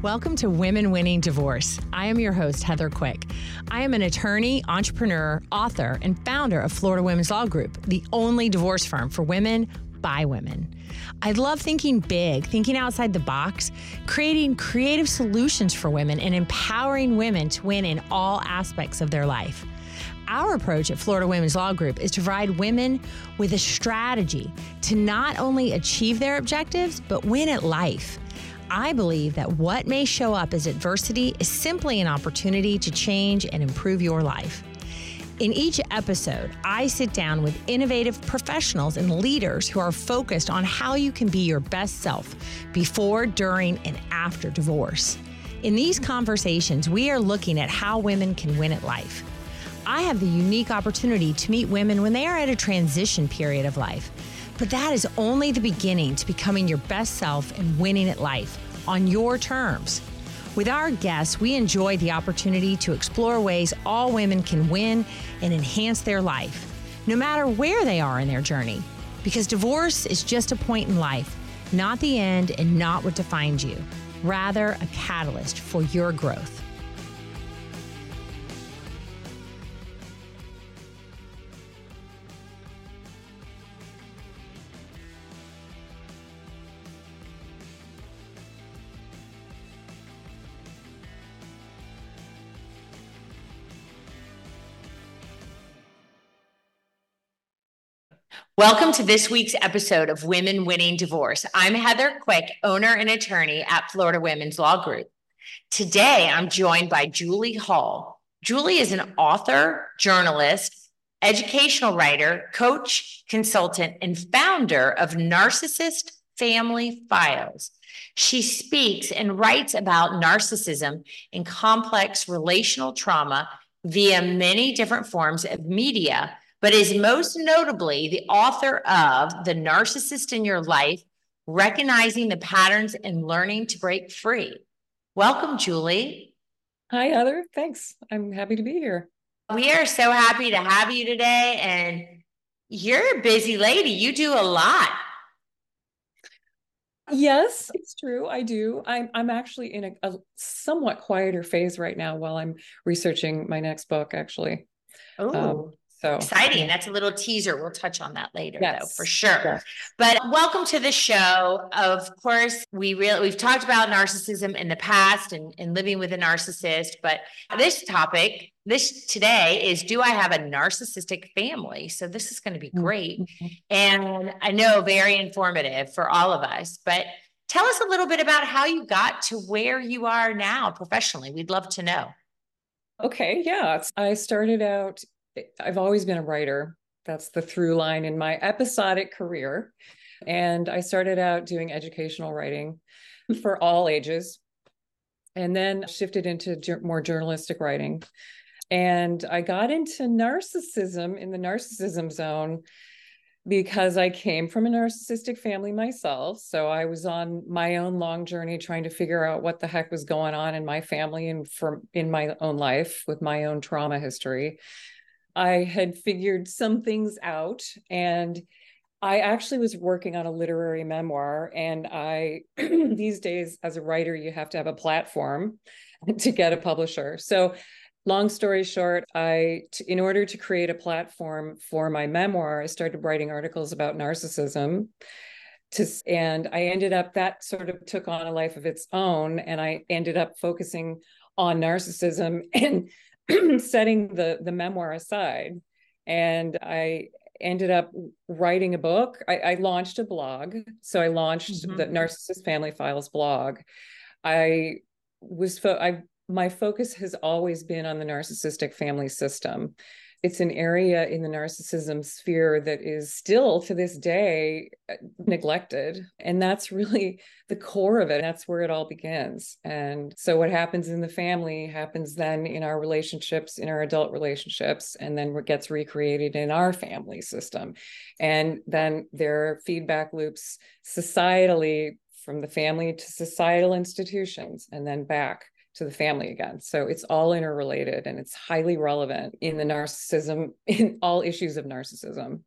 Welcome to Women Winning Divorce. I am your host, Heather Quick. I am an attorney, entrepreneur, author, and founder of Florida Women's Law Group, the only divorce firm for women by women. I love thinking big, thinking outside the box, creating creative solutions for women, and empowering women to win in all aspects of their life. Our approach at Florida Women's Law Group is to provide women with a strategy to not only achieve their objectives, but win at life. I believe that what may show up as adversity is simply an opportunity to change and improve your life. In each episode, I sit down with innovative professionals and leaders who are focused on how you can be your best self before, during, and after divorce. In these conversations, we are looking at how women can win at life. I have the unique opportunity to meet women when they are at a transition period of life but that is only the beginning to becoming your best self and winning at life on your terms. With our guests, we enjoy the opportunity to explore ways all women can win and enhance their life, no matter where they are in their journey. Because divorce is just a point in life, not the end and not what defines you, rather, a catalyst for your growth. Welcome to this week's episode of Women Winning Divorce. I'm Heather Quick, owner and attorney at Florida Women's Law Group. Today, I'm joined by Julie Hall. Julie is an author, journalist, educational writer, coach, consultant, and founder of Narcissist Family Files. She speaks and writes about narcissism and complex relational trauma via many different forms of media but is most notably the author of The Narcissist in Your Life Recognizing the Patterns and Learning to Break Free. Welcome, Julie. Hi, Heather. Thanks. I'm happy to be here. We are so happy to have you today. And you're a busy lady, you do a lot. Yes, it's true. I do. I'm I'm actually in a, a, somewhat quieter phase right now while I'm researching my next book. Actually, oh, um, so exciting. That's a little teaser. We'll touch on that later yes. though, for sure. But welcome to the show. Of course, we really we've talked about narcissism in the past and, and living with a narcissist, but this topic, this today is do I have a narcissistic family? So this is going to be mm-hmm. great. Mm-hmm. And I know very informative for all of us. But tell us a little bit about how you got to where you are now professionally. We'd love to know. Okay, yeah. I started out I've always been a writer. That's the through line in my episodic career. And I started out doing educational writing for all ages and then shifted into more journalistic writing. And I got into narcissism in the narcissism zone because I came from a narcissistic family myself. So I was on my own long journey trying to figure out what the heck was going on in my family and for in my own life with my own trauma history. I had figured some things out and I actually was working on a literary memoir and I these days as a writer you have to have a platform to get a publisher. So long story short, I in order to create a platform for my memoir, I started writing articles about narcissism to and I ended up that sort of took on a life of its own and I ended up focusing on narcissism and setting the the memoir aside and i ended up writing a book. I, I launched a blog. So i launched mm-hmm. the narcissist family files blog. I was fo- i my focus has always been on the narcissistic family system it's an area in the narcissism sphere that is still to this day uh, neglected. And that's really the core of it. That's where it all begins. And so what happens in the family happens then in our relationships in our adult relationships and then what gets recreated in our family system. And then there are feedback loops societally from the family to societal institutions and then back to the family again. So it's all interrelated and it's highly relevant in the narcissism, in all issues of narcissism.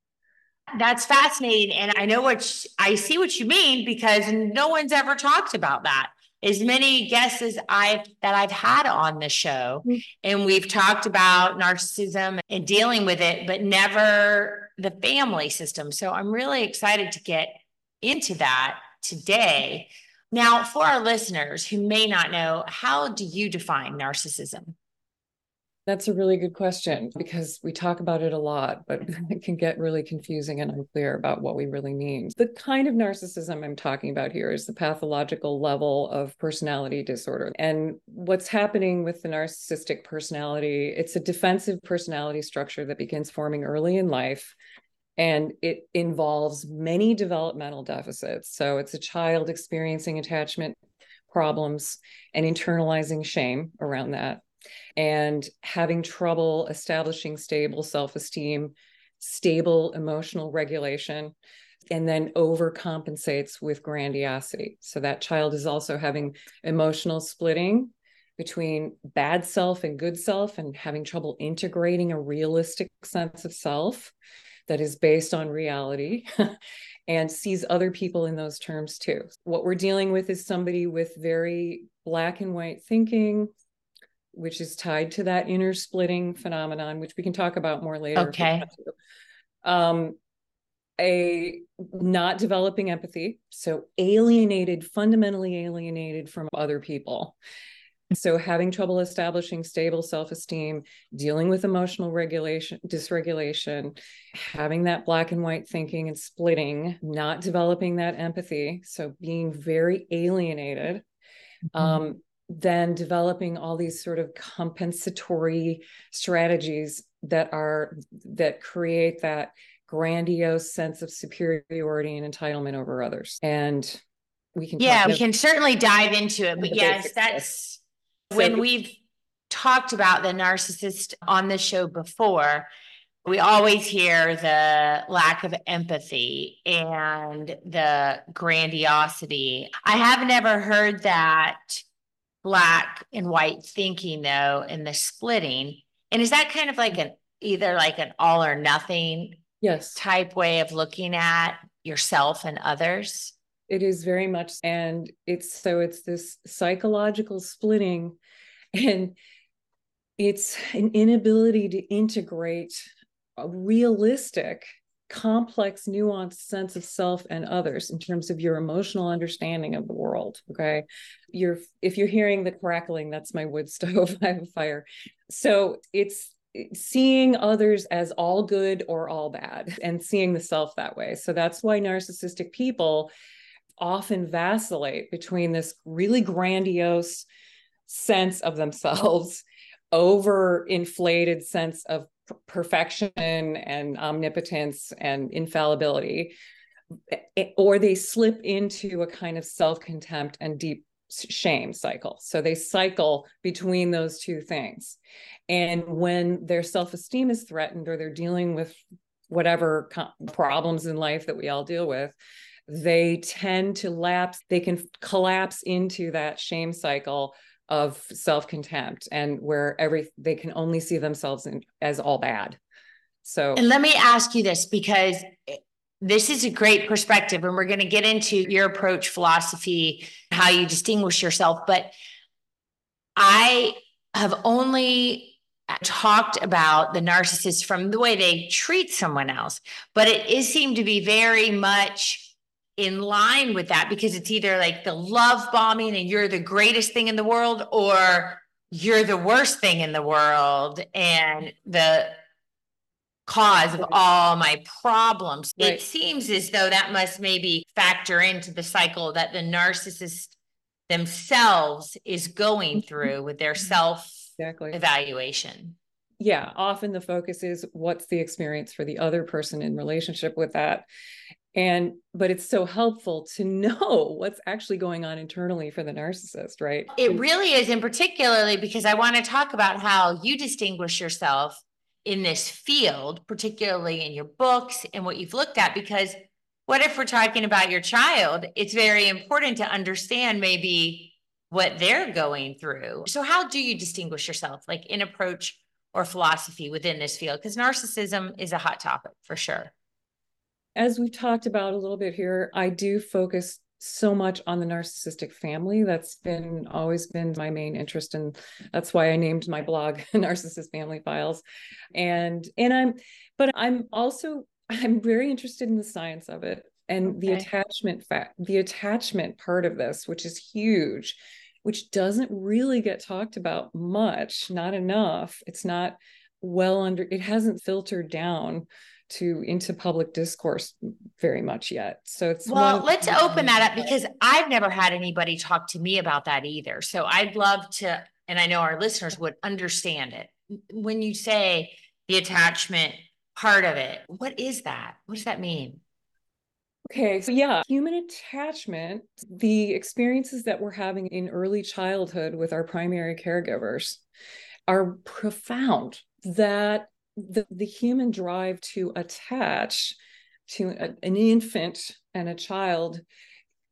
That's fascinating. And I know what I see what you mean because no one's ever talked about that. as many guests as I've that I've had on the show, mm-hmm. and we've talked about narcissism and dealing with it, but never the family system. So I'm really excited to get into that today. Now, for our listeners who may not know, how do you define narcissism? That's a really good question because we talk about it a lot, but mm-hmm. it can get really confusing and unclear about what we really mean. The kind of narcissism I'm talking about here is the pathological level of personality disorder. And what's happening with the narcissistic personality, it's a defensive personality structure that begins forming early in life and it involves many developmental deficits. So it's a child experiencing attachment problems and internalizing shame around that and having trouble establishing stable self esteem, stable emotional regulation, and then overcompensates with grandiosity. So that child is also having emotional splitting between bad self and good self and having trouble integrating a realistic sense of self that is based on reality and sees other people in those terms too. What we're dealing with is somebody with very black and white thinking, which is tied to that inner splitting phenomenon, which we can talk about more later. Okay. Um, a not developing empathy, so alienated, fundamentally alienated from other people. So having trouble establishing stable self-esteem, dealing with emotional regulation, dysregulation, having that black and white thinking and splitting, not developing that empathy, so being very alienated. Mm-hmm. Um, then developing all these sort of compensatory strategies that are that create that grandiose sense of superiority and entitlement over others and we can yeah we can certainly dive into it but yes that's when we've talked about the narcissist on the show before we always hear the lack of empathy and the grandiosity. I have never heard that black and white thinking though and the splitting. And is that kind of like an either like an all or nothing yes. type way of looking at yourself and others? It is very much and it's so it's this psychological splitting and it's an inability to integrate a realistic complex, nuanced sense of self and others in terms of your emotional understanding of the world. Okay. You're if you're hearing the crackling, that's my wood stove. I have a fire. So it's seeing others as all good or all bad and seeing the self that way. So that's why narcissistic people often vacillate between this really grandiose sense of themselves over inflated sense of perfection and omnipotence and infallibility eh, eh, or they slip into a kind of self-contempt and deep shame cycle. So they cycle between those two things. And when their self-esteem is threatened or they're dealing with whatever problems in life that we all deal with they tend to lapse they can collapse into that shame cycle of self-contempt and where every they can only see themselves in, as all bad. So and let me ask you this because this is a great perspective and we're going to get into your approach philosophy how you distinguish yourself but i have only talked about the narcissist from the way they treat someone else but it is seemed to be very much in line with that because it's either like the love bombing and you're the greatest thing in the world or you're the worst thing in the world and the cause of all my problems. Right. It seems as though that must maybe factor into the cycle that the narcissist themselves is going mm-hmm. through with their self exactly. evaluation. Yeah, often the focus is what's the experience for the other person in relationship with that and but it's so helpful to know what's actually going on internally for the narcissist right? It really is in particularly because i want to talk about how you distinguish yourself in this field particularly in your books and what you've looked at because what if we're talking about your child? It's very important to understand maybe what they're going through. So how do you distinguish yourself like in approach or philosophy within this field? Because narcissism is a hot topic for sure as we've talked about a little bit here, I do focus so much on the narcissistic family. That's been always been my main interest, and that's why I named my blog "Narcissist Family Files." And and I'm, but I'm also I'm very interested in the science of it and okay. the attachment fact, the attachment part of this, which is huge, which doesn't really get talked about much, not enough. It's not well under. It hasn't filtered down to into public discourse very much yet. So it's well, let's open that up because I've never had anybody talk to me about that either. So I'd love to, and I know our listeners would understand it. When you say the attachment part of it, what is that? What does that mean? Okay, so yeah, human attachment, the experiences that we're having in early childhood with our primary caregivers are profound. That the, the human drive to attach to a, an infant and a child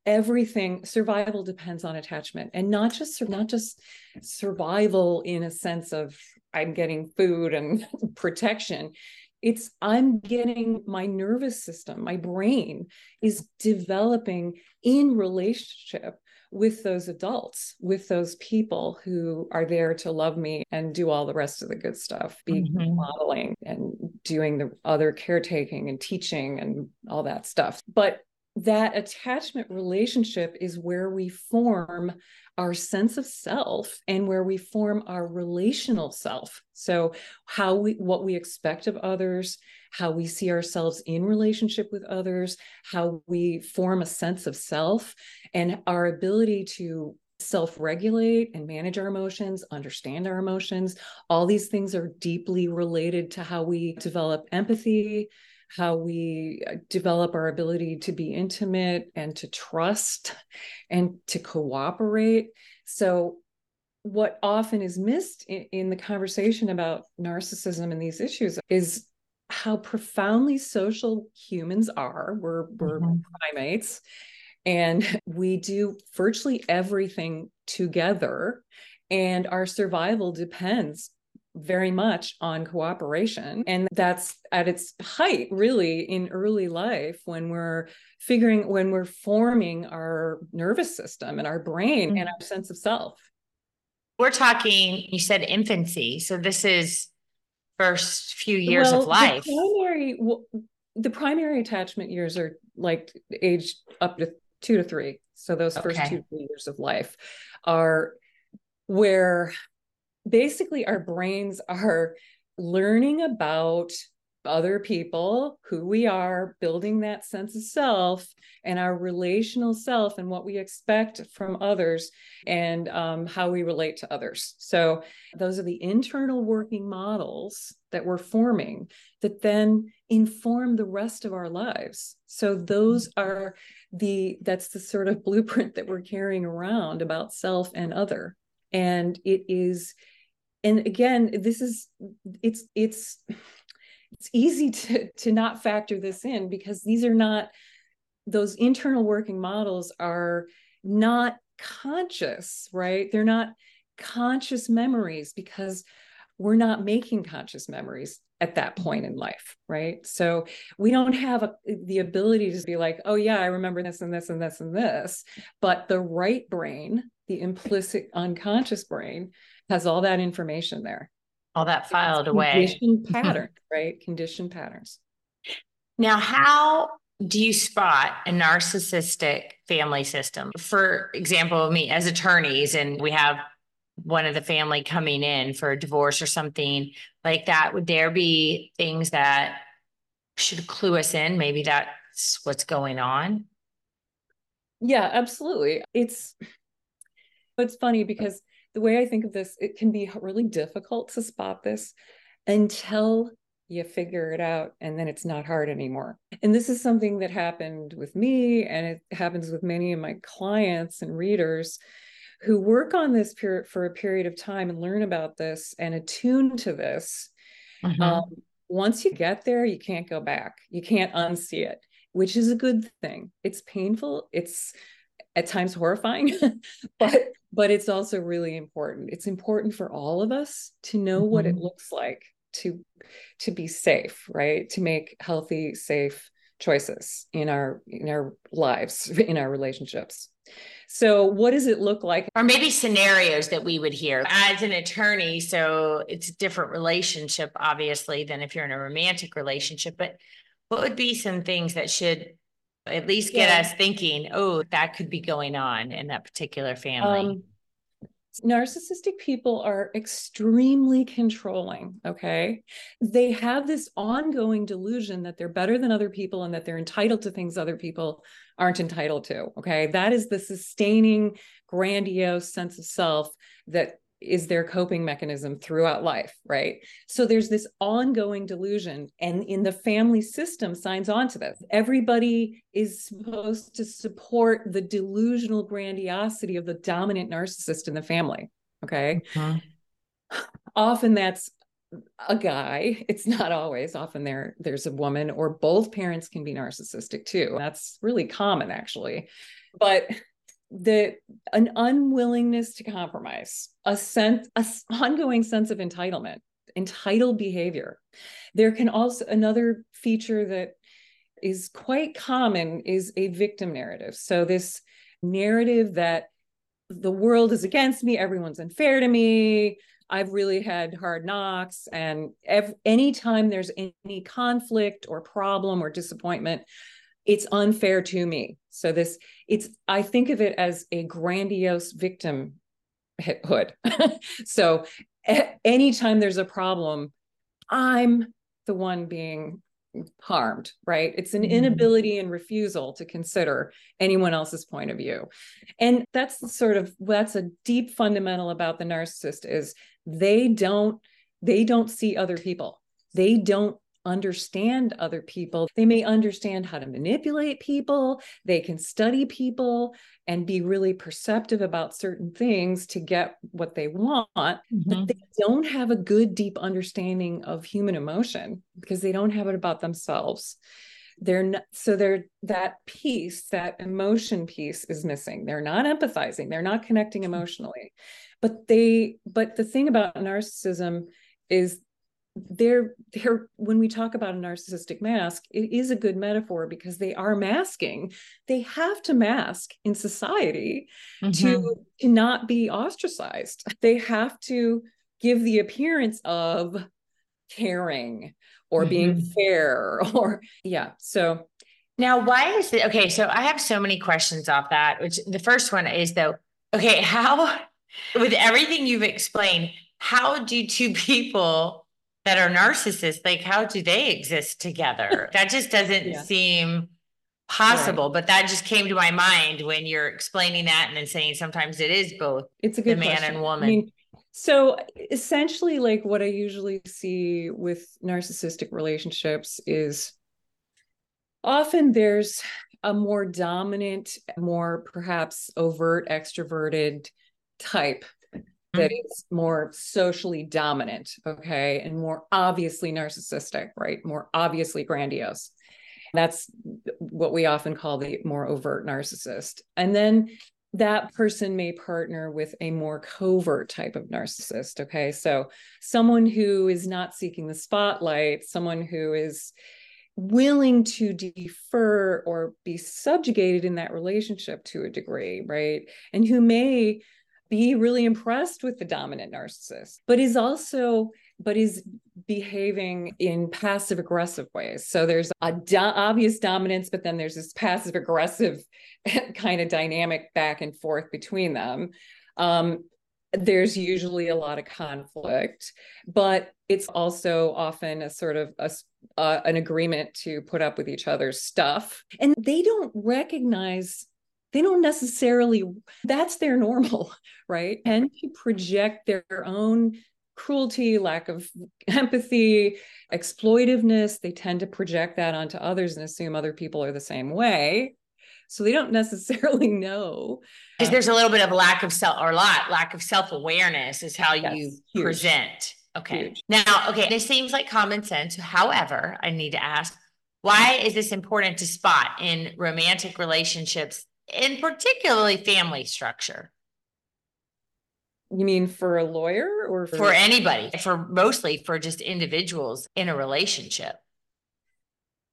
everything survival depends on attachment. And not just not just survival in a sense of i'm getting food and protection. It's i'm getting my nervous system my brain is developing in relationship with those adults, with those people who are there to love me and do all the rest of the good stuff, be mm-hmm. modeling and doing the other caretaking and teaching and all that stuff. But that attachment relationship is where we form our sense of self and where we form our relational self so how we what we expect of others how we see ourselves in relationship with others, how we form a sense of self, and our ability to self regulate and manage our emotions, understand our emotions. All these things are deeply related to how we develop empathy, how we uh, develop our ability to be intimate and to trust and to cooperate. So, what often is missed in, in the conversation about narcissism and these issues is how profoundly social humans are. We're, we're mm-hmm. primates and we do virtually everything together. And our survival depends very much on cooperation. And that's at its height, really, in early life when we're figuring, when we're forming our nervous system and our brain mm-hmm. and our sense of self. We're talking, you said infancy. So this is first few years well, of life. The primary, well, the primary attachment years are like age up to two to three. So those okay. first two years of life are where basically our brains are learning about other people, who we are, building that sense of self and our relational self and what we expect from others and um, how we relate to others. So, those are the internal working models that we're forming that then inform the rest of our lives. So, those are the that's the sort of blueprint that we're carrying around about self and other. And it is, and again, this is, it's, it's, it's easy to to not factor this in because these are not those internal working models are not conscious right? They're not conscious memories because we're not making conscious memories at that point in life right so we don't have a, the ability to be like oh yeah i remember this and this and this and this but the right brain the implicit unconscious brain has all that information there all that filed away. Condition pattern, right? Condition patterns. Now, how do you spot a narcissistic family system? For example, me as attorneys, and we have one of the family coming in for a divorce or something like that. Would there be things that should clue us in? Maybe that's what's going on. Yeah, absolutely. It's it's funny because the way I think of this, it can be really difficult to spot this until you figure it out and then it's not hard anymore. And this is something that happened with me and it happens with many of my clients and readers who work on this period for a period of time and learn about this and attune to this. Mm-hmm. Um, once you get there, you can't go back. You can't unsee it, which is a good thing. It's painful. It's at times horrifying, but but it's also really important. It's important for all of us to know mm-hmm. what it mm-hmm. looks like to to be safe, right? To make healthy, safe choices in our in our lives in our relationships. So what does it look like? Or maybe scenarios that we would hear. As an attorney so it's a different relationship obviously than if you're in a romantic relationship but what would be some things that should at least get yeah. us thinking oh that could be going on in that particular family? Um, narcissistic people are extremely controlling okay? They have this ongoing delusion that they're better than other people and that they're entitled to things other people aren't entitled to okay? That is the sustaining grandiose sense of self that is their coping mechanism throughout life, right? So there's this ongoing delusion, and in the family system signs on to this. Everybody is supposed to support the delusional grandiosity of the dominant narcissist in the family. Okay. Mm-hmm. Often that's a guy it's not always often there there's a woman or both parents can be narcissistic too that's really common actually but the an unwillingness to compromise a sense a ongoing sense of entitlement entitled behavior. There can also another feature that is quite common is a victim narrative. So this narrative that the world is against me everyone's unfair to me i've really had hard knocks and ev- anytime there's any conflict or problem or disappointment it's unfair to me. So this it's I think of it as a grandiose victimhood. so a- anytime there's a problem, I'm the one being harmed, right? It's an mm-hmm. inability and refusal to consider anyone else's point of view. And that's sort of that's a deep fundamental about the narcissist is they don't they don't see other people. They don't understand other people. They may understand how to manipulate people. They can study people and be really perceptive about certain things to get what they want. Mm-hmm. But they don't have a good, deep understanding of human emotion because they don't have it about themselves. They're not, so they're that piece, that emotion piece is missing. They're not empathizing, they're not connecting mm-hmm. emotionally. But they, but the thing about narcissism is they're they're when we talk about a narcissistic mask it is a good metaphor because they are masking they have to mask in society mm-hmm. to, to not be ostracized they have to give the appearance of caring or mm-hmm. being fair or yeah so now why is it okay so i have so many questions off that which the first one is though okay how with everything you've explained how do two people that are narcissists, like how do they exist together? that just doesn't yeah. seem possible. Right. But that just came to my mind when you're explaining that and then saying sometimes it is both. It's a good man question. and woman. I mean, so essentially, like what I usually see with narcissistic relationships is often there's a more dominant, more perhaps overt, extroverted type that mm-hmm. more socially dominant, okay, and more obviously narcissistic, right? More obviously grandiose. That's what we often call the more overt narcissist. And then that person may partner with a more covert type of narcissist, okay? So someone who is not seeking the spotlight, someone who is willing to defer or be subjugated in that relationship to a degree, right? And who may be really impressed with the dominant narcissist, but is also but is behaving in passive aggressive ways. So there's a do- obvious dominance, but then there's this passive aggressive kind of dynamic back and forth between them. Um, there's usually a lot of conflict, but it's also often a sort of a, uh, an agreement to put up with each other's stuff. And they don't recognize they don't necessarily that's their normal right? And to project their own cruelty lack of empathy exploitiveness. They tend to project that onto others and assume other people are the same way. So they don't necessarily know because um, there's a little bit of lack of self or a lot lack of self-awareness is how yes, you huge. present. Okay. Huge. now okay this seems like common sense. However i need to ask why is this important to spot in romantic relationships and particularly family structure. You mean for a lawyer or for, for anybody, for mostly for just individuals in a relationship?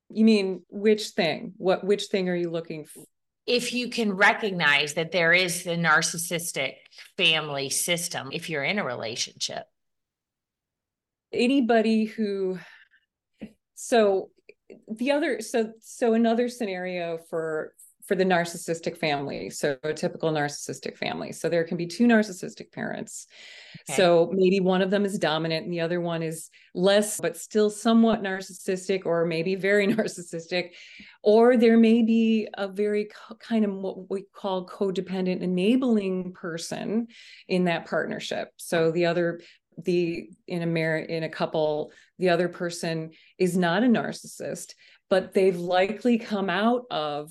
You mean which thing? What which thing are you looking for? If you can recognize that there is the narcissistic family system if you're in a relationship. Anybody who so the other so so another scenario for for the narcissistic family so a typical narcissistic family. So there can be two narcissistic parents. Okay. so maybe one of them is dominant and the other one is less but still somewhat narcissistic or maybe very narcissistic. Or there may be a very kind of what we call codependent enabling person in that partnership. So the other the in a marriage in a couple the other person is not a narcissist but they've likely come out of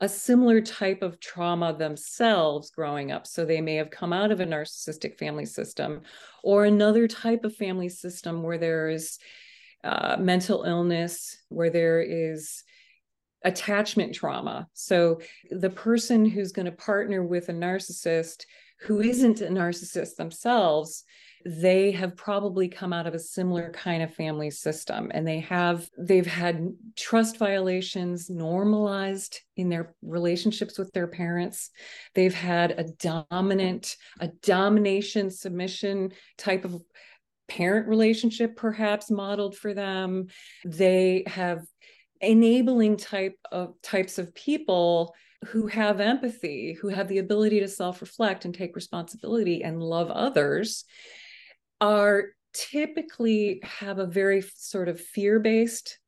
a similar type of trauma themselves growing up. So they may have come out of a narcissistic family system or another type of family system where there is uh, mental illness where there is attachment trauma. So the person who's going to partner with a narcissist who isn't a narcissist themselves they have probably come out of a similar kind of family system and they have they've had trust violations normalized in their relationships with their parents. They've had a dominant a domination submission type of parent relationship perhaps modeled for them. They have enabling type of types of people who have empathy who have the ability to self-reflect and take responsibility and love others are typically have a very sort of fear based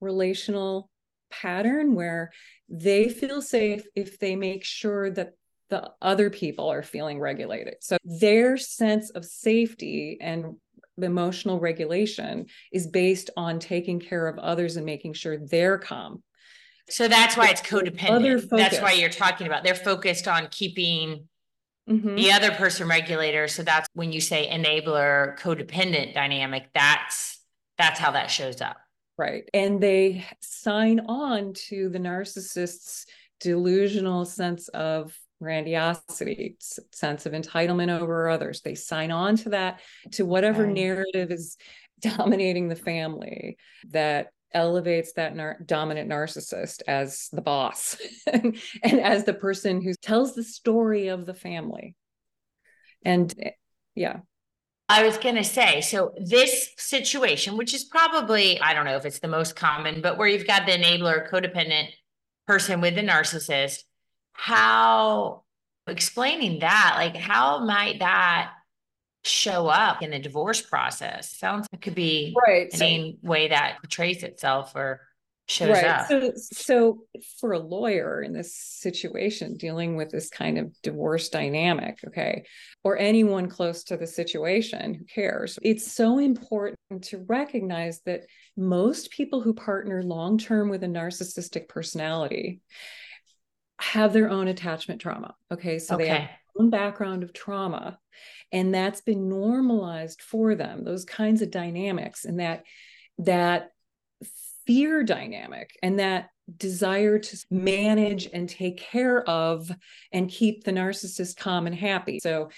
relational pattern where they feel safe if they make sure that the other people are feeling regulated. So their sense of safety and emotional regulation is based on taking care of others and making sure they're calm. So that's why it's codependent. That's why you're talking about they're focused on keeping Mm-hmm. The other person regulator. So that's when you say enabler codependent dynamic, that's that's how that shows up. Right. And they sign on to the narcissist's delusional sense of grandiosity, sense of entitlement over others. They sign on to that, to whatever narrative is dominating the family that elevates that nar- dominant narcissist as the boss and, and as the person who tells the story of the family. And eh, yeah. I was going to say, so this situation, which is probably, I don't know if it's the most common, but where you've got the enabler, codependent person with the narcissist, how explaining that, like, how might that show up in the divorce process. Sounds like it could be right. any so, way that portrays itself or shows right. up. So, so for a lawyer in this situation, dealing with this kind of divorce dynamic, okay, or anyone close to the situation who cares, it's so important to recognize that most people who partner long term with a narcissistic personality have their own attachment trauma. Okay. So okay. they have own background of trauma and that's been normalized for them those kinds of dynamics and that that fear dynamic and that desire to manage and take care of and keep the narcissist calm and happy. So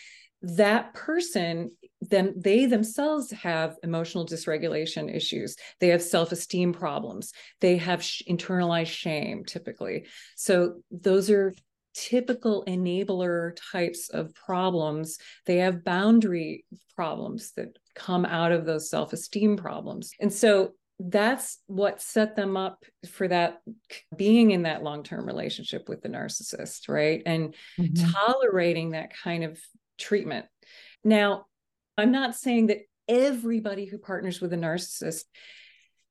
that person then they themselves have emotional dysregulation issues. They have self-esteem problems. They have sh- internalized shame typically. So those are typical enabler types of problems. They have boundary problems that come out of those self esteem problems. And so that's what set them up for that being in that long term relationship with the narcissist, right? And mm-hmm. tolerating that kind of treatment. Now, I'm not saying that everybody who partners with a narcissist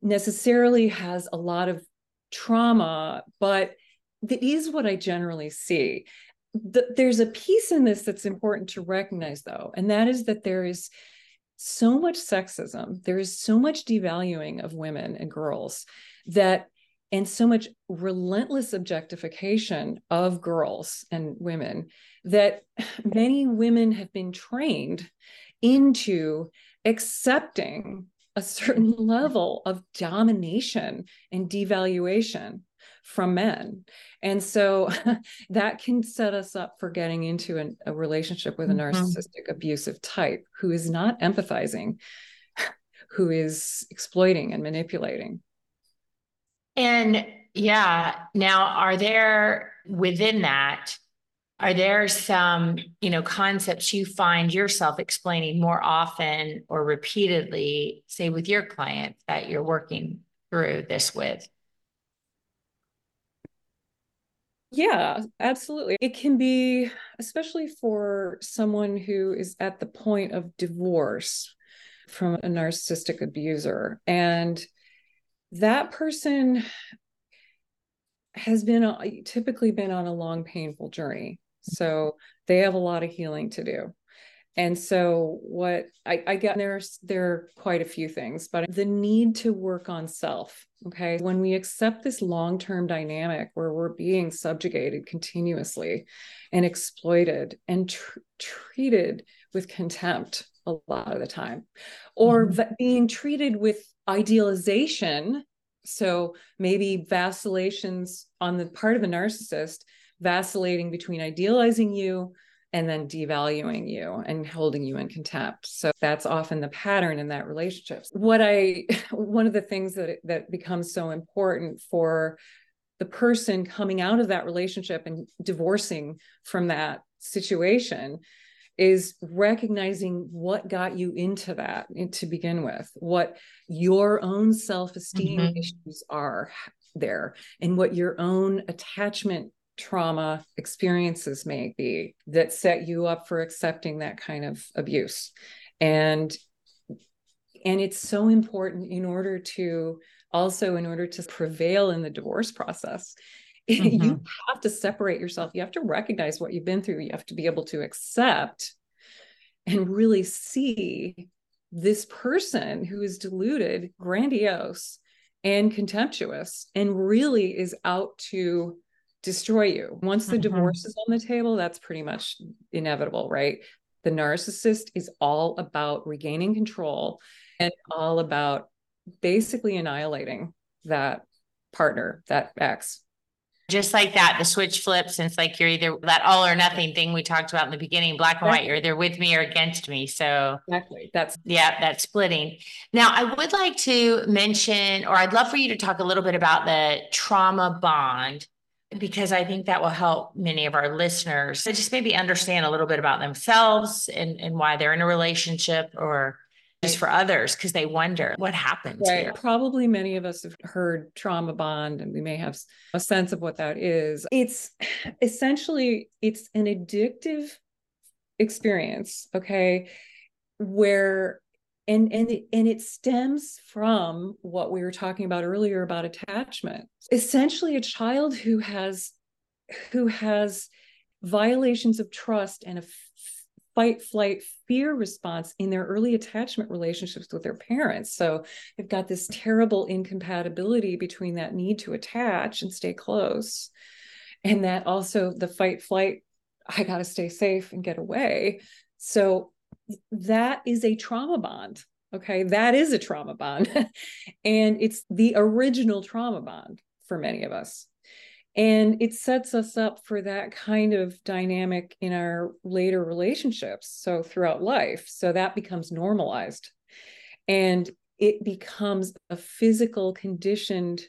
necessarily has a lot of trauma, but that is what I generally see. The, there's a piece in this that's important to recognize, though, and that is that there is so much sexism, there is so much devaluing of women and girls that, and so much relentless objectification of girls and women that many women have been trained into accepting a certain level of domination and devaluation from men. And so that can set us up for getting into an, a relationship with a mm-hmm. narcissistic abusive type who is not empathizing, who is exploiting and manipulating. And yeah, now are there within that, are there some, you know, concepts you find yourself explaining more often or repeatedly, say with your client that you're working through this with? Yeah, absolutely. It can be, especially for someone who is at the point of divorce from a narcissistic abuser. And that person has been uh, typically been on a long, painful journey. So they have a lot of healing to do. And so what I, I get there's there are quite a few things, but the need to work on self. Okay. When we accept this long-term dynamic where we're being subjugated continuously and exploited and tr- treated with contempt a lot of the time, or mm-hmm. being treated with idealization. So maybe vacillations on the part of the narcissist, vacillating between idealizing you and then devaluing you and holding you in contempt. So that's often the pattern in that relationship. What I one of the things that that becomes so important for the person coming out of that relationship and divorcing from that situation is recognizing what got you into that to begin with, what your own self esteem mm-hmm. issues are there, and what your own attachment trauma experiences may be that set you up for accepting that kind of abuse. And and it's so important in order to also in order to prevail in the divorce process mm-hmm. you have to separate yourself. You have to recognize what you've been through. You have to be able to accept and really see this person who is deluded grandiose and contemptuous and really is out to destroy you. Once the mm-hmm. divorce is on the table, that's pretty much inevitable, right? The narcissist is all about regaining control and all about basically annihilating that partner, that ex. Just like that, the switch flips, and it's like you're either that all or nothing thing we talked about in the beginning, black and white, you're either with me or against me. So exactly. That's yeah, that's splitting. Now I would like to mention, or I'd love for you to talk a little bit about the trauma bond because I think that will help many of our listeners to just maybe understand a little bit about themselves and, and why they're in a relationship or just for others because they wonder what happens right. here. Probably many of us have heard trauma bond and we may have a sense of what that is. It's essentially it's an addictive experience, okay, where and and it, and it stems from what we were talking about earlier about attachment. Essentially a child who has who has violations of trust and a fight flight fear response in their early attachment relationships with their parents. So they've got this terrible incompatibility between that need to attach and stay close and that also the fight flight i got to stay safe and get away. So that is a trauma bond. Okay. That is a trauma bond. and it's the original trauma bond for many of us. And it sets us up for that kind of dynamic in our later relationships. So throughout life. So that becomes normalized. And it becomes a physical conditioned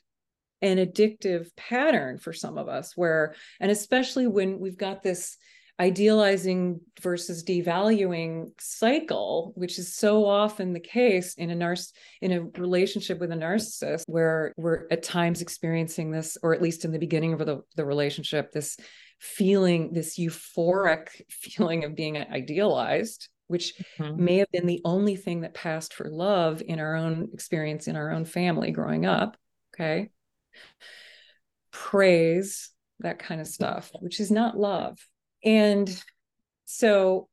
and addictive pattern for some of us where and especially when we've got this idealizing versus devaluing cycle which is so often the case in a nurse in a relationship with a narcissist where we're at times experiencing this or at least in the beginning of the, the relationship this feeling this euphoric feeling of being idealized which mm-hmm. may have been the only thing that passed for love in our own experience in our own family growing up okay? Praise that kind of stuff which is not love and so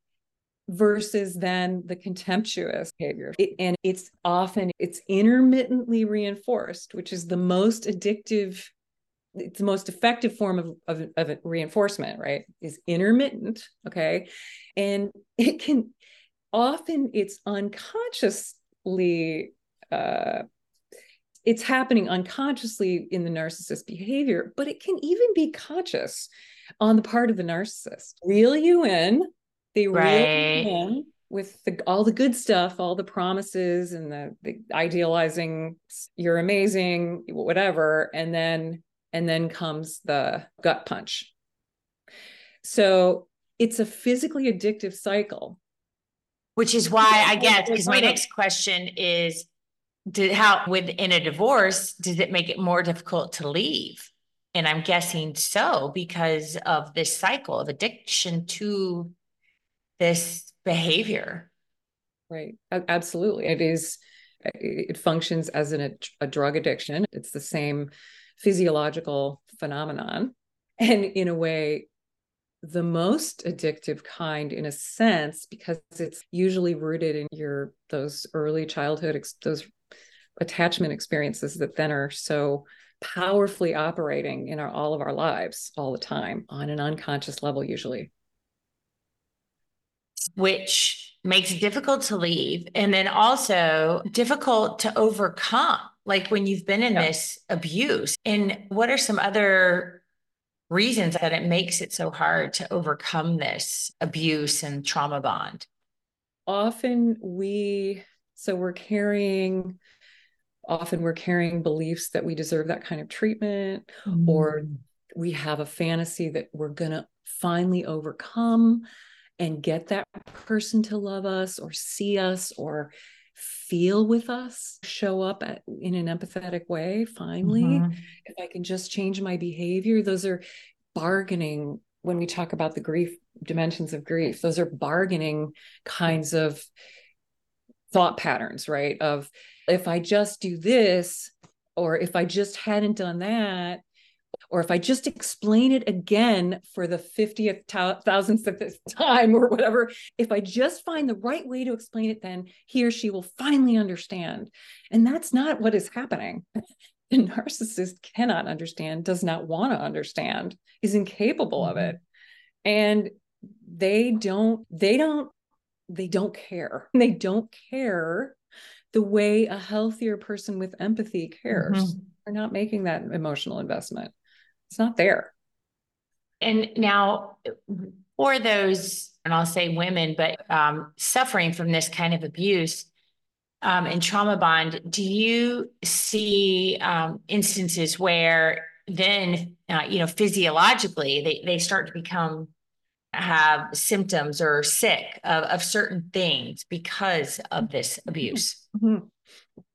versus then the contemptuous behavior. It, and it's often it's intermittently reinforced which is the most addictive it's the most effective form of, of, of reinforcement right? Is intermittent okay? And it can often it's unconsciously uh, it's happening unconsciously in the narcissist behavior but it can even be conscious on the part of the narcissist. Reel you in. They reel you in. with the, all the good stuff, all the promises and the, the idealizing, you're amazing, whatever, and then and then comes the gut punch. So it's a physically addictive cycle. Which is why I guess because my next question is did how within a divorce does it make it more difficult to leave? And I'm guessing so because of this cycle of addiction to this behavior. Right. Absolutely. It is, it functions as an, a drug addiction. It's the same physiological phenomenon. And in a way, the most addictive kind in a sense because it's usually rooted in your those early childhood those attachment experiences that then are so powerfully operating in our all of our lives all the time on an unconscious level usually. Which makes it difficult to leave and then also difficult to overcome like when you've been in yeah. this abuse. And what are some other reasons that it makes it so hard to overcome this abuse and trauma bond? Often we so we're carrying often we're carrying beliefs that we deserve that kind of treatment mm. or we have a fantasy that we're going to finally overcome and get that person to love us or see us or feel with us, show up at, in an empathetic way, finally. Mm-hmm. If I can just change my behavior, those are bargaining when we talk about the grief dimensions of grief, those are bargaining kinds of thought patterns, right? Of if I just do this, or if I just hadn't done that, or if I just explain it again for the 50th thousandth of this time or whatever, if I just find the right way to explain it, then he or she will finally understand. And that's not what is happening. The narcissist cannot understand, does not want to understand, is incapable mm-hmm. of it. And they don't, they don't, they don't care. They don't care the way a healthier person with empathy cares. Mm-hmm. They're not making that emotional investment it's not there. And now, for those, and I'll say women, but um, suffering from this kind of abuse um, and trauma bond, do you see um, instances where then, uh, you know, physiologically they, they start to become have symptoms or sick of, of certain things because of this abuse? Mm-hmm.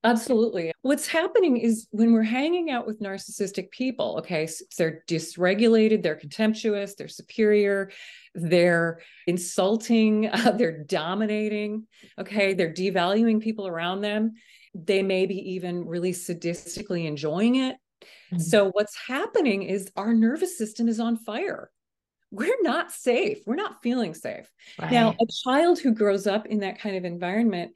Absolutely. What's happening is when we're hanging out with narcissistic people, okay, so they're dysregulated, they're contemptuous, they're superior, they're insulting, uh, they're dominating, okay, they're devaluing people around them. They may be even really sadistically enjoying it. Mm-hmm. So, what's happening is our nervous system is on fire we're not safe. We're not feeling safe. Right. Now, a child who grows up in that kind of environment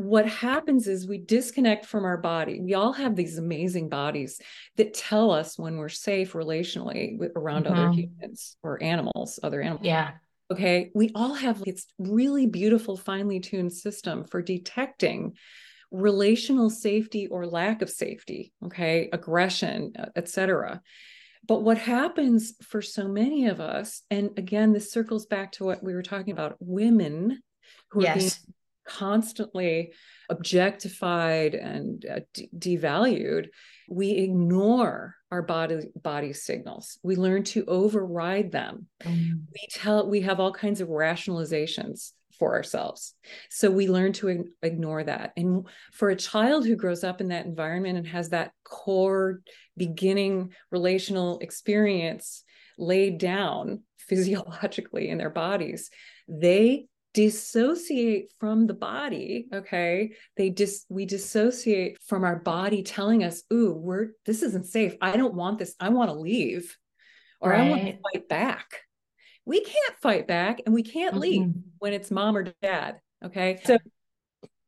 what happens is we disconnect from our body. We all have these amazing bodies that tell us when we're safe relationally with, around mm-hmm. other humans or animals, other animals. Yeah. Okay. We all have it's really beautiful, finely tuned system for detecting relational safety or lack of safety. Okay. Aggression, etc. But what happens for so many of us, and again, this circles back to what we were talking about women who yes. are being constantly objectified and uh, devalued, we ignore our body body signals. We learn to override them. Mm. We tell we have all kinds of rationalizations for ourselves. So we learn to ignore that. And for a child who grows up in that environment and has that core beginning relational experience laid down physiologically in their bodies, they dissociate from the body okay they dis we dissociate from our body telling us ooh we're this isn't safe i don't want this i want to leave or right. i want to fight back we can't fight back and we can't mm-hmm. leave when it's mom or dad okay so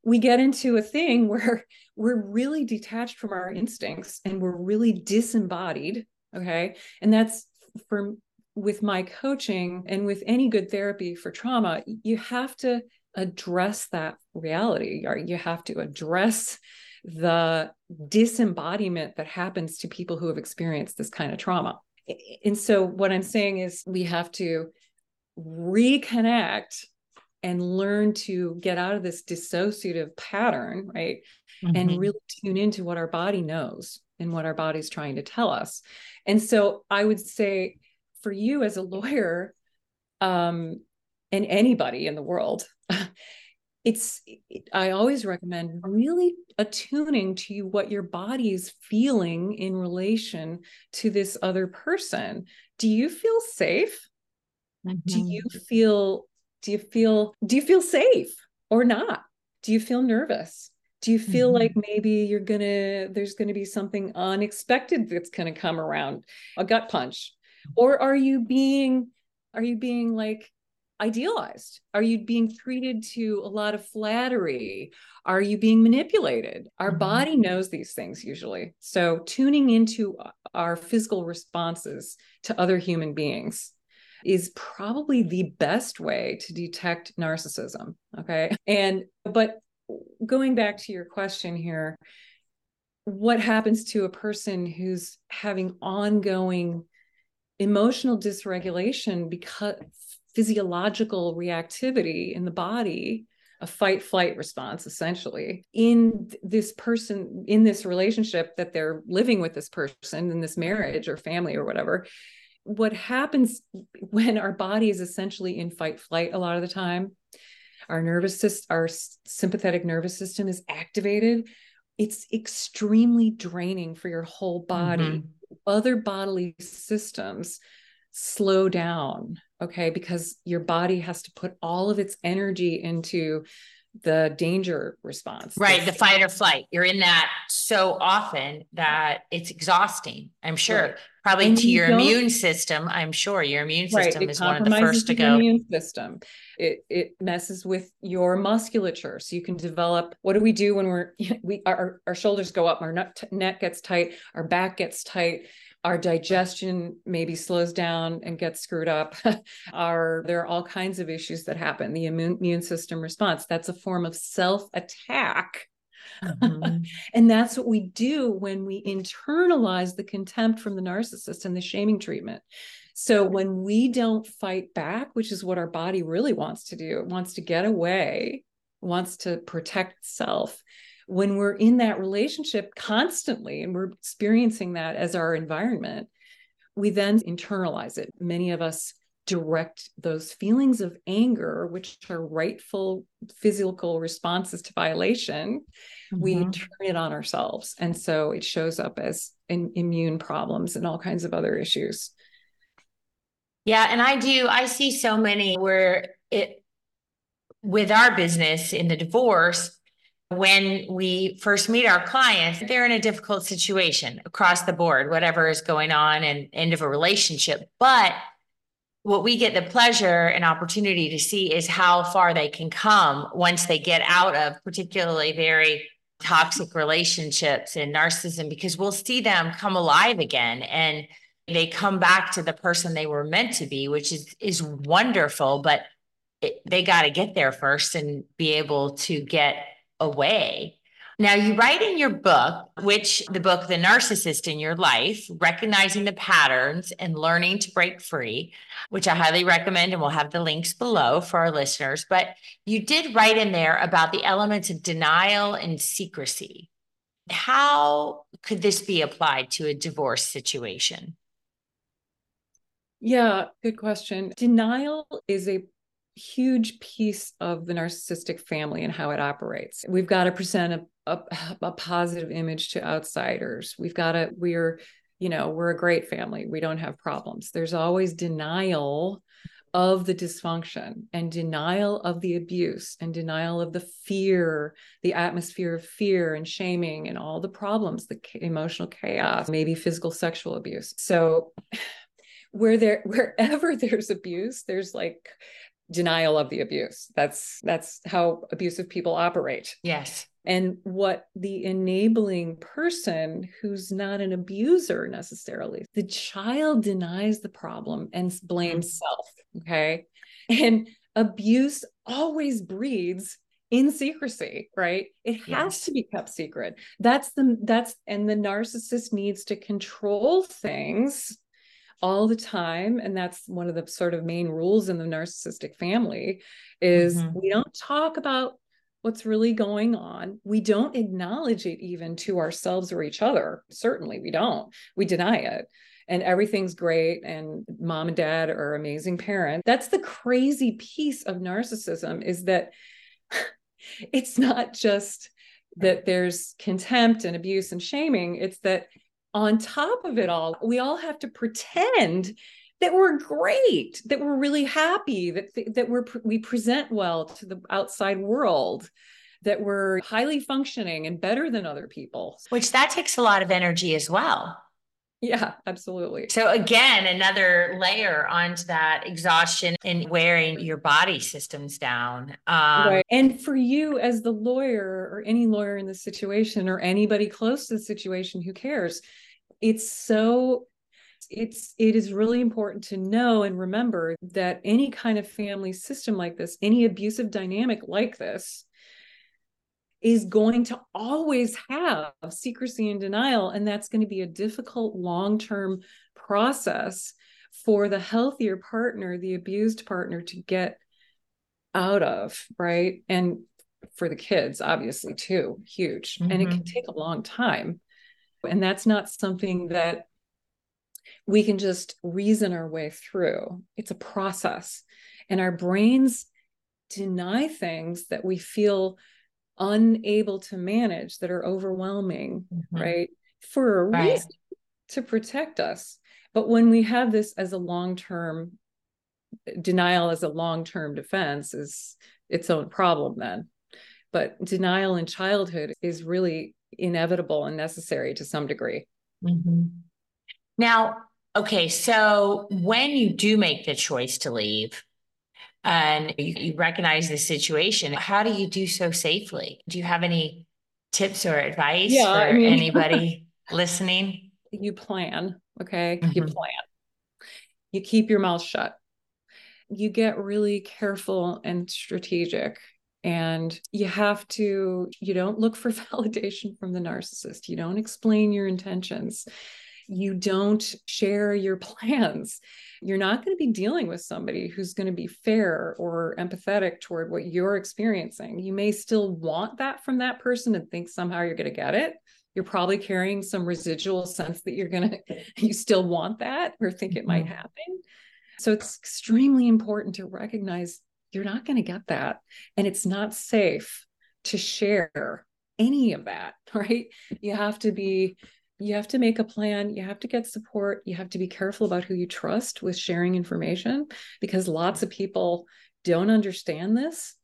we get into a thing where we're really detached from our instincts and we're really disembodied okay and that's for with my coaching and with any good therapy for trauma, you have to address that reality, or you have to address the disembodiment that happens to people who have experienced this kind of trauma. And so, what I'm saying is, we have to reconnect and learn to get out of this dissociative pattern, right? Mm-hmm. And really tune into what our body knows and what our body's trying to tell us. And so I would say for you as a lawyer, um, and anybody in the world, it's i always recommend really attuning to what your body is feeling in relation to this other person. Do you feel safe? Mm-hmm. do you feel do you feel do you feel safe or not? Do you feel nervous? Do you feel mm-hmm. like maybe you're gonna there's gonna be something unexpected that's gonna come around a gut punch? Or are you being are you being like idealized? Are you being treated to a lot of flattery? Are you being manipulated? Our mm-hmm. body knows these things usually. So, tuning into our physical responses to other human beings is probably the best way to detect narcissism. Okay. And, but going back to your question here, what happens to a person who's having ongoing emotional dysregulation because physiological reactivity in the body a fight flight response essentially in this person in this relationship that they're living with this person in this marriage or family or whatever what happens when our body is essentially in fight flight a lot of the time our nervous system our sympathetic nervous system is activated it's extremely draining for your whole body mm-hmm. other bodily systems slow down okay because your body has to put all of its energy into the danger response right the fight or flight you're in that so often that it's exhausting i'm sure right. probably and to you your immune system i'm sure your immune system right. is one of the first to go immune system it it messes with your musculature so you can develop what do we do when we're we our, our shoulders go up our neck gets tight our back gets tight our digestion maybe slows down and gets screwed up. Our there are all kinds of issues that happen. The immune, immune system response that's a form of self attack mm-hmm. and that's what we do when we internalize the contempt from the narcissist and the shaming treatment. So when we don't fight back which is what our body really wants to do it wants to get away wants to protect itself when we're in that relationship constantly and we're experiencing that as our environment, we then internalize it. Many of us direct those feelings of anger, which are rightful physical responses to violation, mm-hmm. we turn it on ourselves. And so it shows up as in immune problems and all kinds of other issues. Yeah. And I do, I see so many where it, with our business in the divorce, when we first meet our clients, they're in a difficult situation across the board, whatever is going on and end of a relationship. But what we get the pleasure and opportunity to see is how far they can come once they get out of particularly very toxic relationships and narcissism, because we'll see them come alive again and they come back to the person they were meant to be, which is is wonderful. But it, they got to get there first and be able to get away. Now, you write in your book, which the book, The Narcissist in Your Life, recognizing the patterns and learning to break free, which I highly recommend, and we'll have the links below for our listeners. But you did write in there about the elements of denial and secrecy. How could this be applied to a divorce situation? Yeah, good question. Denial is a huge piece of the narcissistic family and how it operates. We've got to present a, a, a positive image to outsiders. We've got to, we're, you know, we're a great family. We don't have problems. There's always denial of the dysfunction and denial of the abuse and denial of the fear, the atmosphere of fear and shaming and all the problems, the emotional chaos, maybe physical sexual abuse. So where there wherever there's abuse, there's like denial of the abuse. That's that's how abusive people operate. Yes. And what the enabling person who's not an abuser necessarily the child denies the problem and blames mm-hmm. self okay? And abuse always breeds in secrecy right? It has yes. to be kept secret. That's the that's and the narcissist needs to control things all the time and that's one of the sort of main rules in the narcissistic family is mm-hmm. we don't talk about what's really going on. We don't acknowledge it even to ourselves or each other. Certainly we don't. We deny it. And everything's great and mom and dad are amazing parents. That's the crazy piece of narcissism is that it's not just that there's contempt and abuse and shaming. It's that on top of it all we all have to pretend that we're great that we're really happy that that we're we present well to the outside world that we're highly functioning and better than other people. Which that takes a lot of energy as well yeah, absolutely. So again, another layer onto that exhaustion and wearing your body systems down. Um, right. And for you as the lawyer or any lawyer in the situation or anybody close to the situation who cares, it's so it's it is really important to know and remember that any kind of family system like this, any abusive dynamic like this, is going to always have secrecy and denial. And that's going to be a difficult long term process for the healthier partner, the abused partner, to get out of, right? And for the kids, obviously, too, huge. Mm-hmm. And it can mm-hmm. take a long time. And that's not something that we can just reason our way through. It's a process. And our brains deny things that we feel unable to manage that are overwhelming, mm-hmm. right? For a right. reason to protect us. But when we have this as a long term denial as a long term defense is its own problem then. But denial in childhood is really inevitable and necessary to some degree. Mm-hmm. Now, okay, so when you do make the choice to leave, and you, you recognize the situation. How do you do so safely? Do you have any tips or advice yeah, for I mean, anybody listening? You plan, okay? Mm-hmm. You plan. You keep your mouth shut. You get really careful and strategic and you have to you don't look for validation from the narcissist you don't explain your intentions you don't share your plans, you're not going to be dealing with somebody who's going to be fair or empathetic toward what you're experiencing. You may still want that from that person and think somehow you're going to get it. You're probably carrying some residual sense that you're going to, you still want that or think it might mm-hmm. happen. So it's extremely important to recognize you're not going to get that. And it's not safe to share any of that, right? You have to be you have to make a plan. You have to get support. You have to be careful about who you trust with sharing information because lots of people don't understand this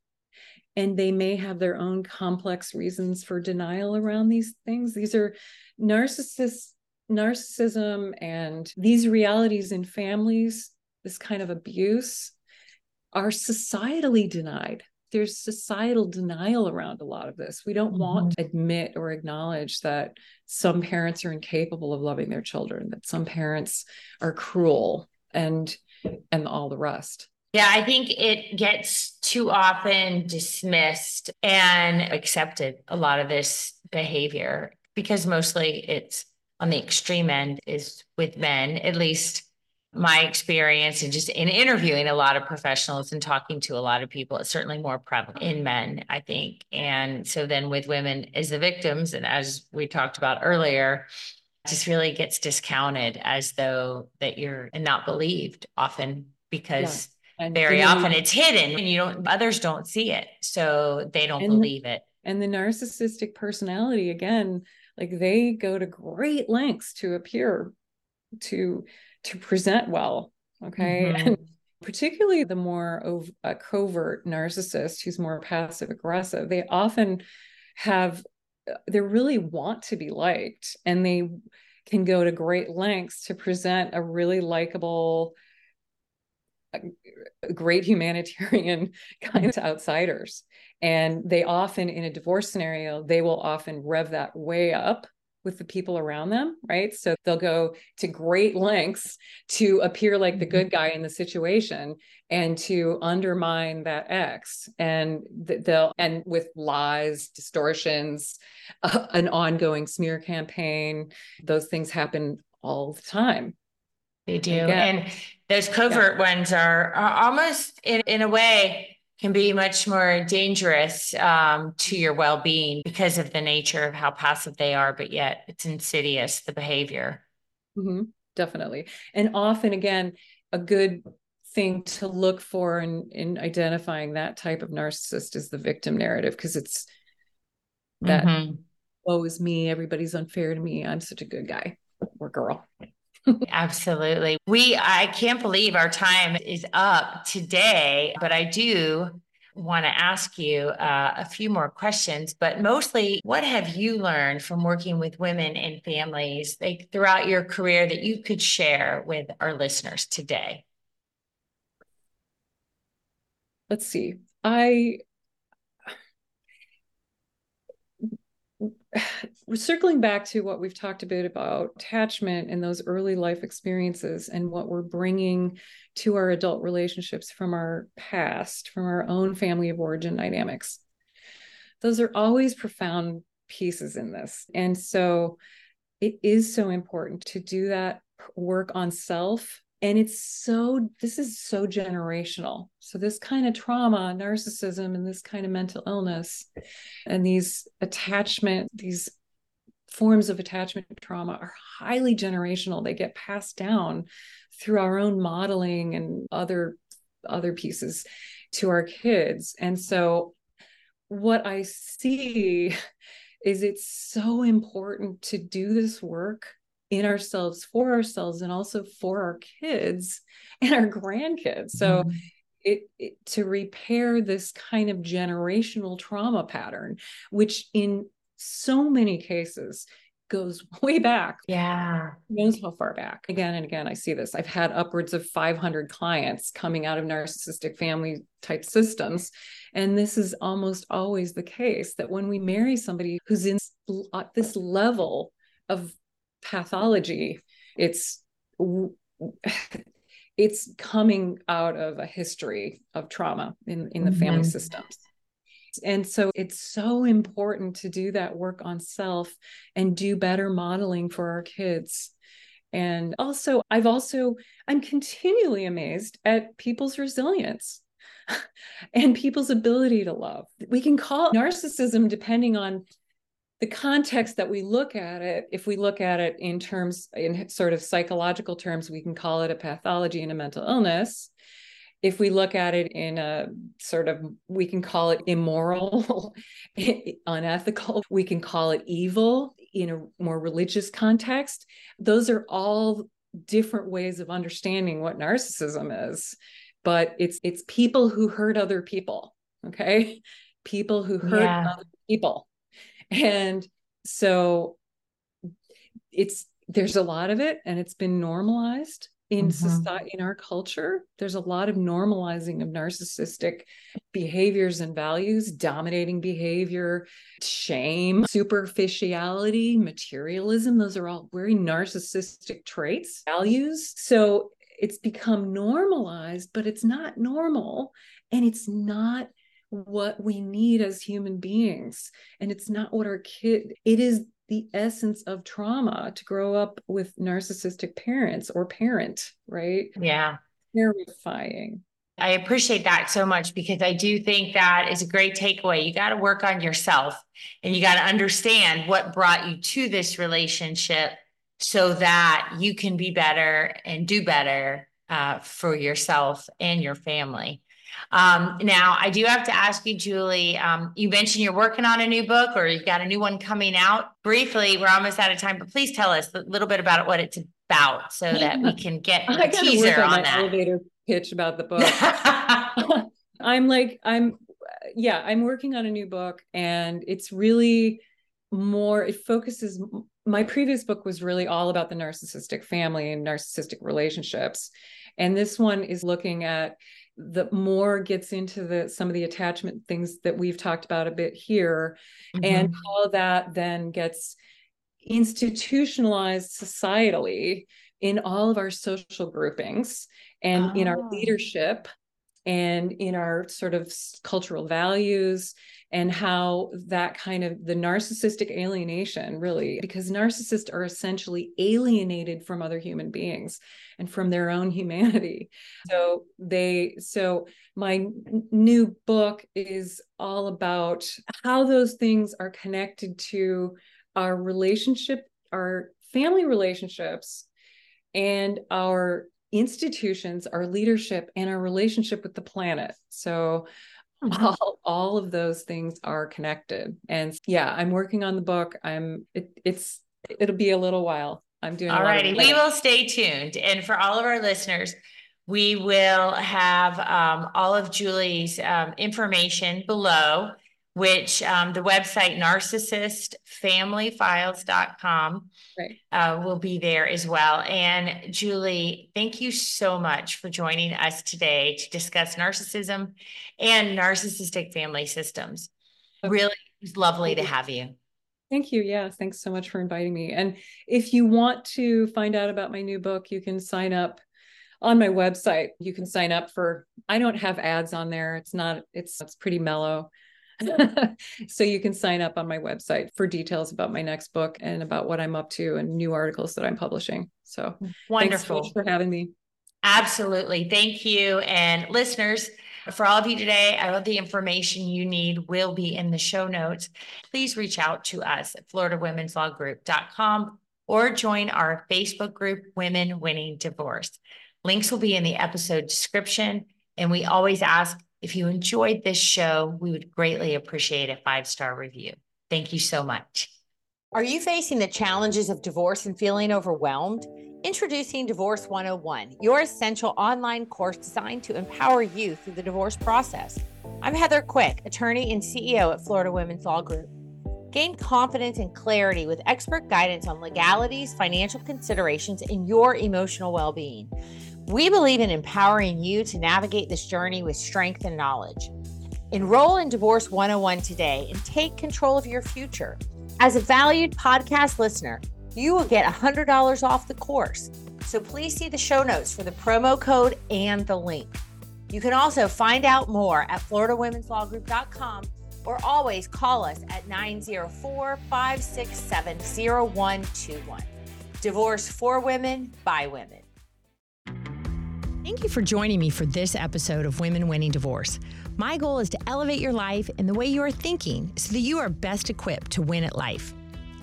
and they may have their own complex reasons for denial around these things. These are narcissists narcissism and these realities in families this kind of abuse are societally denied there's societal denial around a lot of this. We don't mm-hmm. want to admit or acknowledge that some parents are incapable of loving their children, that some parents are cruel and and all the rest. Yeah, I think it gets too often dismissed and accepted a lot of this behavior because mostly it's on the extreme end is with men, at least my experience and just in interviewing a lot of professionals and talking to a lot of people, it's certainly more prevalent in men, I think. And so then with women as the victims, and as we talked about earlier, just really gets discounted as though that you're not believed often because yeah. very often it's hidden and you don't others don't see it. So they don't believe it. And the narcissistic personality, again, like they go to great lengths to appear to to present well. Okay. Mm-hmm. And particularly the more ov- a covert narcissist who's more passive aggressive, they often have, uh, they really want to be liked and they can go to great lengths to present a really likable, uh, great humanitarian kind to outsiders. And they often, in a divorce scenario, they will often rev that way up with the people around them, right? So they'll go to great lengths to appear like the mm-hmm. good guy in the situation and to undermine that ex and they'll and with lies, distortions, uh, an ongoing smear campaign, those things happen all the time. They do. And those covert yeah. ones are, are almost in, in a way can be much more dangerous um, to your well-being because of the nature of how passive they are, but yet it's insidious, the behavior. Mm-hmm. Definitely. And often again, a good thing to look for in, in identifying that type of narcissist is the victim narrative because it's that mm-hmm. oh is me everybody's unfair to me i'm such a good guy or girl Absolutely. We, I can't believe our time is up today, but I do want to ask you uh, a few more questions, but mostly what have you learned from working with women and families like throughout your career that you could share with our listeners today? Let's see. I circling back to what we've talked a bit about attachment and those early life experiences and what we're bringing to our adult relationships from our past, from our own family of origin dynamics. Those are always profound pieces in this. And so it is so important to do that work on self and it's so this is so generational. So this kind of trauma narcissism and this kind of mental illness and these attachment these forms of attachment trauma are highly generational. They get passed down through our own modeling and other other pieces to our kids. And so what i see is it's so important to do this work in ourselves for ourselves and also for our kids and our grandkids so mm-hmm. it, it, to repair this kind of generational trauma pattern which in so many cases goes way back. Yeah. Knows how far back. Again and again, I see this. I've had upwards of 500 clients coming out of narcissistic family type systems. And this is almost always the case that when we marry somebody who's in this level of pathology it's it's coming out of a history of trauma in in the mm-hmm. family systems. And so it's so important to do that work on self and do better modeling for our kids. And also i've also i'm continually amazed at people's resilience and people's ability to love. We can call narcissism depending on the context that we look at it, if we look at it in terms, in sort of psychological terms, we can call it a pathology and a mental illness. If we look at it in a sort of, we can call it immoral, unethical, we can call it evil in a more religious context. Those are all different ways of understanding what narcissism is. But it's it's people who hurt other people. Okay. People who hurt yeah. other people and so it's there's a lot of it and it's been normalized in mm-hmm. society in our culture. There's a lot of normalizing of narcissistic behaviors and values dominating behavior shame superficiality materialism. Those are all very narcissistic traits values. So it's become normalized but it's not normal and it's not what we need as human beings and it's not what our kid it is the essence of trauma to grow up with narcissistic parents or parent right yeah terrifying I appreciate that so much because I do think that is a great takeaway. You got to work on yourself and you got to understand what brought you to this relationship so that you can be better and do better uh, for yourself and your family. Um, now, I do have to ask you, Julie. Um, you mentioned you're working on a new book, or you've got a new one coming out. Briefly, we're almost out of time, but please tell us a little bit about what it's about, so that we can get a teaser on, on that elevator pitch about the book. I'm like, I'm, yeah, I'm working on a new book, and it's really more. It focuses. My previous book was really all about the narcissistic family and narcissistic relationships, and this one is looking at the more gets into the some of the attachment things that we've talked about a bit here mm-hmm. and how that then gets institutionalized societally in all of our social groupings and oh. in our ah. leadership and in our sort of cultural values and how that kind of the narcissistic alienation really because narcissists are essentially alienated from other human beings and from their own humanity. So they so my new book is all about how those things are connected to our relationship our family relationships and our institutions our leadership and our relationship with the planet. So Mm-hmm. all, all of those things are connected. And yeah i'm working on the book. I'm it, it's it'll be a little while. I'm doing all righty we will stay tuned. And for all of our listeners we will have um, all of julie's um, information below which um, the website narcissistfamilyfiles.com right. uh, will be there as well. And Julie, thank you so much for joining us today to discuss narcissism and narcissistic family systems. Okay. Really, lovely to have you. Thank you. Yeah, thanks so much for inviting me. And if you want to find out about my new book, you can sign up on my website. You can sign up for I don't have ads on there. It's not it's it's pretty mellow. so you can sign up on my website for details about my next book and about what I'm up to and new articles that I'm publishing. So wonderful so for having me. Absolutely. Thank you. And listeners, for all of you today, all the information you need will be in the show notes. Please reach out to us at FloridaWomen's or join our Facebook group, Women Winning Divorce. Links will be in the episode description. And we always ask if you enjoyed this show, we would greatly appreciate a five star review. Thank you so much. Are you facing the challenges of divorce and feeling overwhelmed? Introducing Divorce 101, your essential online course designed to empower you through the divorce process. I'm Heather Quick, attorney and CEO at Florida Women's Law Group. Gain confidence and clarity with expert guidance on legalities, financial considerations, and your emotional well being. We believe in empowering you to navigate this journey with strength and knowledge. Enroll in Divorce 101 today and take control of your future. As a valued podcast listener, you will get $100 off the course. So please see the show notes for the promo code and the link. You can also find out more at FloridaWomen'sLawGroup.com or always call us at 904 567 0121. Divorce for women by women. Thank you for joining me for this episode of Women Winning Divorce. My goal is to elevate your life and the way you are thinking so that you are best equipped to win at life.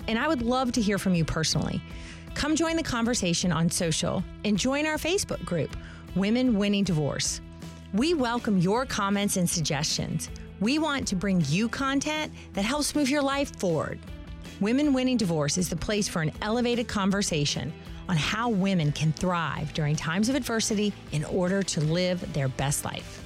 And I would love to hear from you personally. Come join the conversation on social and join our Facebook group, Women Winning Divorce. We welcome your comments and suggestions. We want to bring you content that helps move your life forward. Women Winning Divorce is the place for an elevated conversation on how women can thrive during times of adversity in order to live their best life.